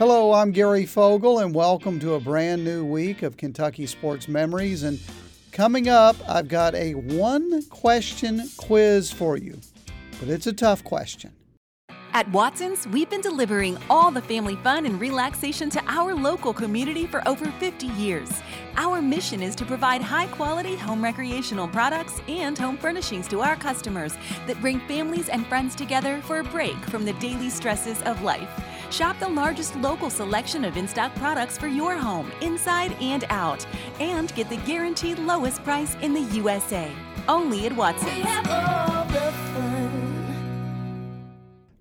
Hello, I'm Gary Fogle, and welcome to a brand new week of Kentucky Sports Memories. And coming up, I've got a one question quiz for you, but it's a tough question. At Watson's, we've been delivering all the family fun and relaxation to our local community for over 50 years. Our mission is to provide high quality home recreational products and home furnishings to our customers that bring families and friends together for a break from the daily stresses of life. Shop the largest local selection of in stock products for your home, inside and out, and get the guaranteed lowest price in the USA. Only at Watson's.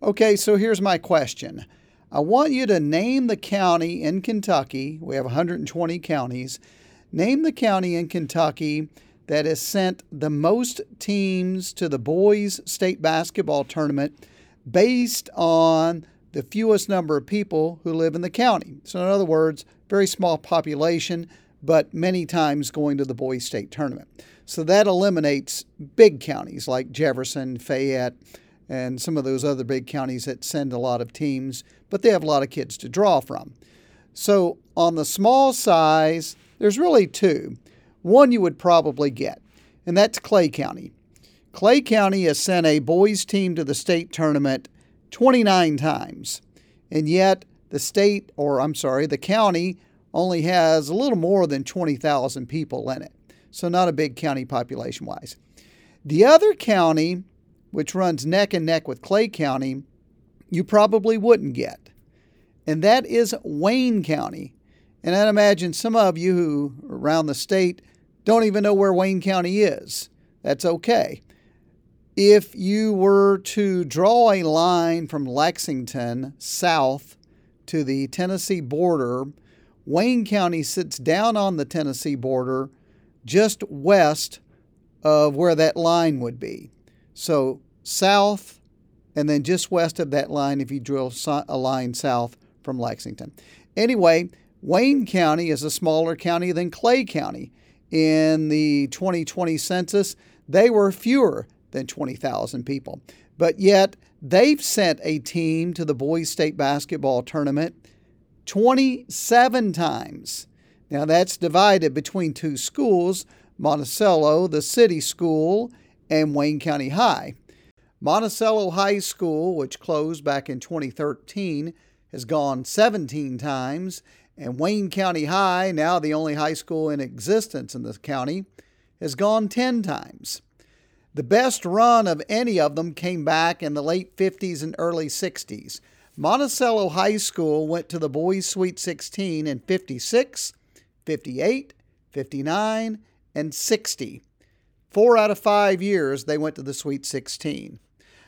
Okay, so here's my question. I want you to name the county in Kentucky. We have 120 counties. Name the county in Kentucky that has sent the most teams to the boys' state basketball tournament based on the fewest number of people who live in the county. So, in other words, very small population, but many times going to the boys' state tournament. So that eliminates big counties like Jefferson, Fayette, and some of those other big counties that send a lot of teams, but they have a lot of kids to draw from. So on the small size, there's really two. One you would probably get, and that's Clay County. Clay County has sent a boys team to the state tournament 29 times, and yet the state, or I'm sorry, the county only has a little more than 20,000 people in it. So not a big county population wise. The other county which runs neck and neck with Clay County, you probably wouldn't get. And that is Wayne County. And I'd imagine some of you who around the state don't even know where Wayne County is. That's okay. If you were to draw a line from Lexington south to the Tennessee border, Wayne County sits down on the Tennessee border just west of where that line would be. So south, and then just west of that line, if you drill a line south from Lexington. Anyway, Wayne County is a smaller county than Clay County. In the 2020 census, they were fewer than 20,000 people. But yet, they've sent a team to the boys' state basketball tournament 27 times. Now, that's divided between two schools Monticello, the city school, and Wayne County High. Monticello High School, which closed back in 2013, has gone 17 times, and Wayne County High, now the only high school in existence in the county, has gone 10 times. The best run of any of them came back in the late 50s and early 60s. Monticello High School went to the Boys Sweet 16 in 56, 58, 59, and 60. Four out of five years, they went to the Sweet 16.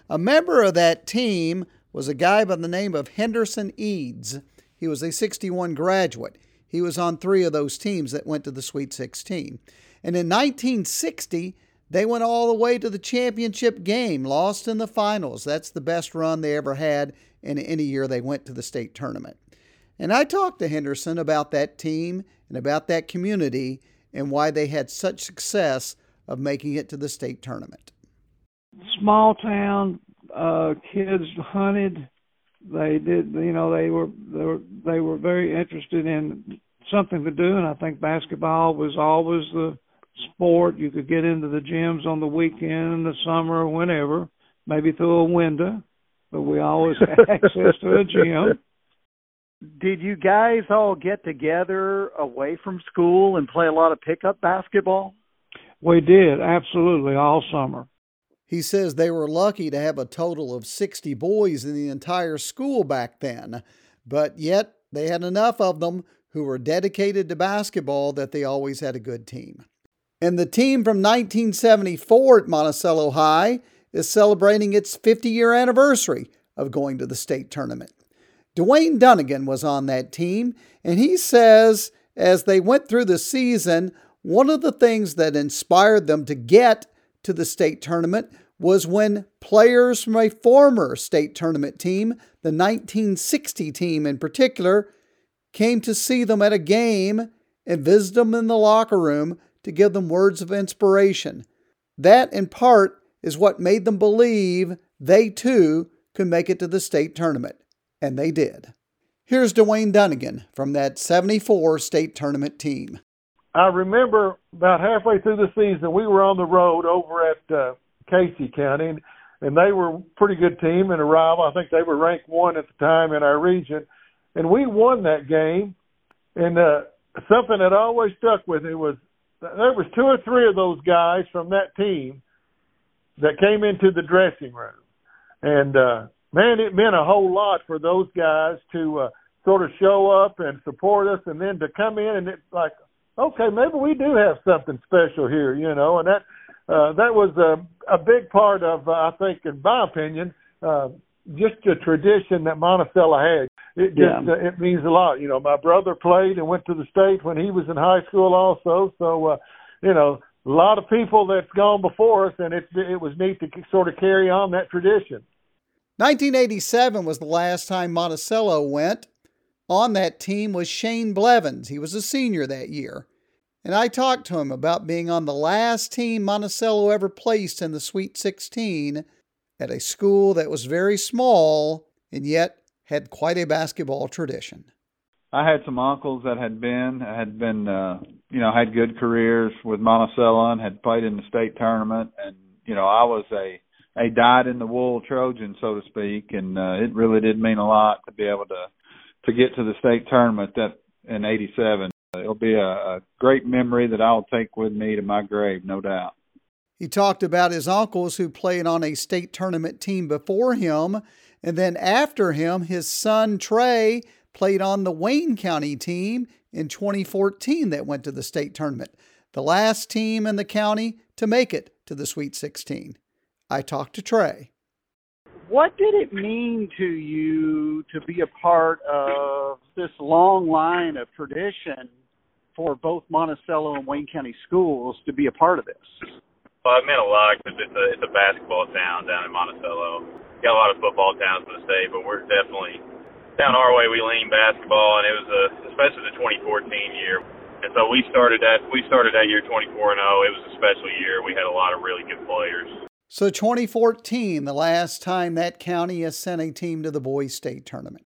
A member of that team was a guy by the name of Henderson Eads. He was a 61 graduate. He was on three of those teams that went to the Sweet 16. And in 1960, they went all the way to the championship game, lost in the finals. That's the best run they ever had in any year they went to the state tournament. And I talked to Henderson about that team and about that community and why they had such success of making it to the state tournament. Small town uh, kids hunted. They did, you know, they were they were they were very interested in something to do, and I think basketball was always the sport. You could get into the gyms on the weekend, in the summer, or whenever, maybe through a window, but we always had access to a gym. Did you guys all get together away from school and play a lot of pickup basketball? We did, absolutely, all summer. He says they were lucky to have a total of 60 boys in the entire school back then, but yet they had enough of them who were dedicated to basketball that they always had a good team. And the team from 1974 at Monticello High is celebrating its 50 year anniversary of going to the state tournament. Dwayne Dunnigan was on that team, and he says as they went through the season, one of the things that inspired them to get to the state tournament was when players from a former state tournament team, the 1960 team in particular, came to see them at a game and visit them in the locker room to give them words of inspiration. That, in part, is what made them believe they too could make it to the state tournament. And they did. Here's Dwayne Dunnigan from that 74 state tournament team. I remember about halfway through the season, we were on the road over at uh, Casey County, and, they were a pretty good team and a rival. I think they were ranked one at the time in our region, and we won that game. And uh, something that always stuck with me was there was two or three of those guys from that team that came into the dressing room, and uh, man, it meant a whole lot for those guys to uh, sort of show up and support us, and then to come in and it's like okay, maybe we do have something special here, you know, and that uh, that was a a big part of, uh, I think, in my opinion, uh, just a tradition that Monticello had. It just yeah. uh, it means a lot. You know, my brother played and went to the state when he was in high school, also. So, uh, you know, a lot of people that's gone before us, and it it was neat to sort of carry on that tradition. 1987 was the last time Monticello went. On that team was Shane Blevins. He was a senior that year. And I talked to him about being on the last team Monticello ever placed in the Sweet 16 at a school that was very small and yet had quite a basketball tradition. I had some uncles that had been had been uh, you know had good careers with Monticello and had played in the state tournament and you know I was a a dyed in the wool Trojan so to speak and uh, it really did mean a lot to be able to to get to the state tournament that in 87 It'll be a, a great memory that I'll take with me to my grave, no doubt. He talked about his uncles who played on a state tournament team before him, and then after him, his son Trey played on the Wayne County team in 2014 that went to the state tournament, the last team in the county to make it to the Sweet 16. I talked to Trey. What did it mean to you to be a part of this long line of tradition for both Monticello and Wayne County schools to be a part of this? Well, it meant a lot because it's a it's a basketball town down in Monticello. Got a lot of football towns in the state, but we're definitely down our way. We lean basketball, and it was a especially the 2014 year. And so we started that we started that year 24 and 0. It was a special year. We had a lot of really good players. So 2014, the last time that county has sent a team to the boys state tournament.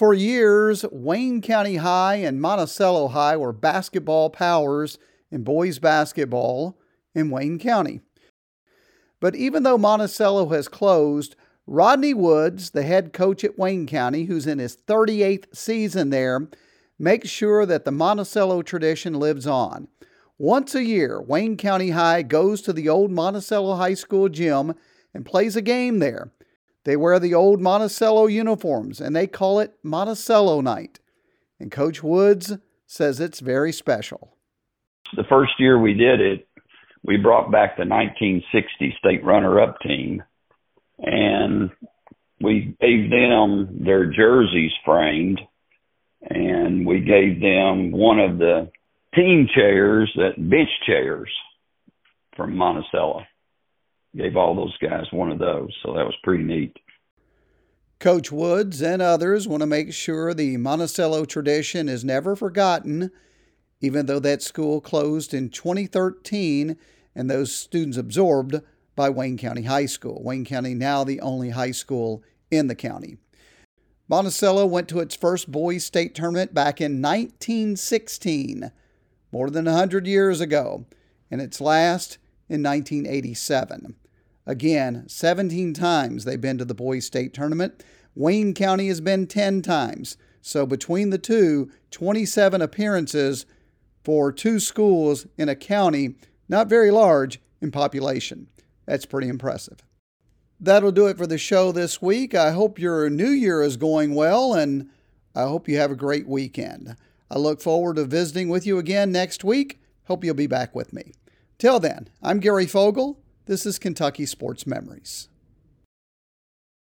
For years, Wayne County High and Monticello High were basketball powers in boys basketball in Wayne County. But even though Monticello has closed, Rodney Woods, the head coach at Wayne County, who's in his 38th season there, makes sure that the Monticello tradition lives on. Once a year, Wayne County High goes to the old Monticello High School gym and plays a game there. They wear the old Monticello uniforms and they call it Monticello Night. And Coach Woods says it's very special. The first year we did it, we brought back the 1960 state runner up team and we gave them their jerseys framed and we gave them one of the team chairs that bench chairs from Monticello gave all those guys one of those. So that was pretty neat. Coach Woods and others want to make sure the Monticello tradition is never forgotten, even though that school closed in 2013 and those students absorbed by Wayne County High School. Wayne County now the only high school in the county. Monticello went to its first boys state tournament back in 1916, more than 100 years ago, and its last in 1987. Again, 17 times they've been to the boys state tournament. Wayne County has been 10 times. So between the two, 27 appearances for two schools in a county not very large in population. That's pretty impressive. That'll do it for the show this week. I hope your new year is going well and I hope you have a great weekend. I look forward to visiting with you again next week. Hope you'll be back with me. Till then, I'm Gary Fogle. This is Kentucky Sports Memories.